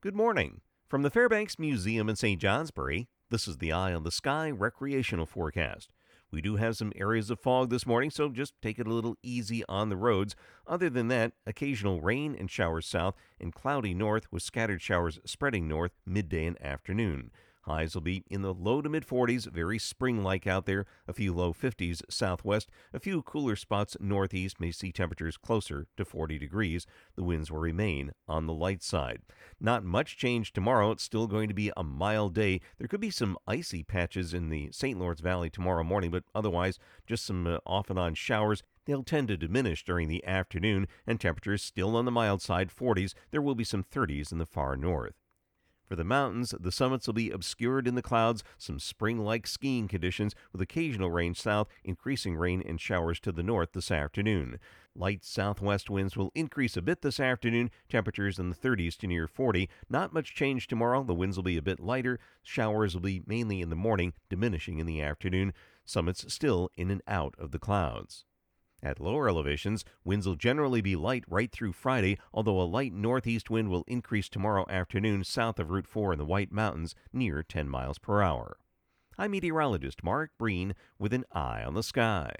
Good morning. From the Fairbanks Museum in St. Johnsbury, this is the Eye on the Sky recreational forecast. We do have some areas of fog this morning, so just take it a little easy on the roads. Other than that, occasional rain and showers south and cloudy north with scattered showers spreading north midday and afternoon. Highs will be in the low to mid 40s, very spring like out there. A few low 50s southwest. A few cooler spots northeast may see temperatures closer to 40 degrees. The winds will remain on the light side. Not much change tomorrow. It's still going to be a mild day. There could be some icy patches in the St. Lawrence Valley tomorrow morning, but otherwise, just some uh, off and on showers. They'll tend to diminish during the afternoon, and temperatures still on the mild side 40s. There will be some 30s in the far north. For the mountains, the summits will be obscured in the clouds, some spring like skiing conditions with occasional rain south, increasing rain and showers to the north this afternoon. Light southwest winds will increase a bit this afternoon, temperatures in the 30s to near 40. Not much change tomorrow. The winds will be a bit lighter. Showers will be mainly in the morning, diminishing in the afternoon. Summits still in and out of the clouds. At lower elevations, winds will generally be light right through Friday, although a light northeast wind will increase tomorrow afternoon south of Route 4 in the White Mountains near 10 miles per hour. I'm meteorologist Mark Breen with an eye on the sky.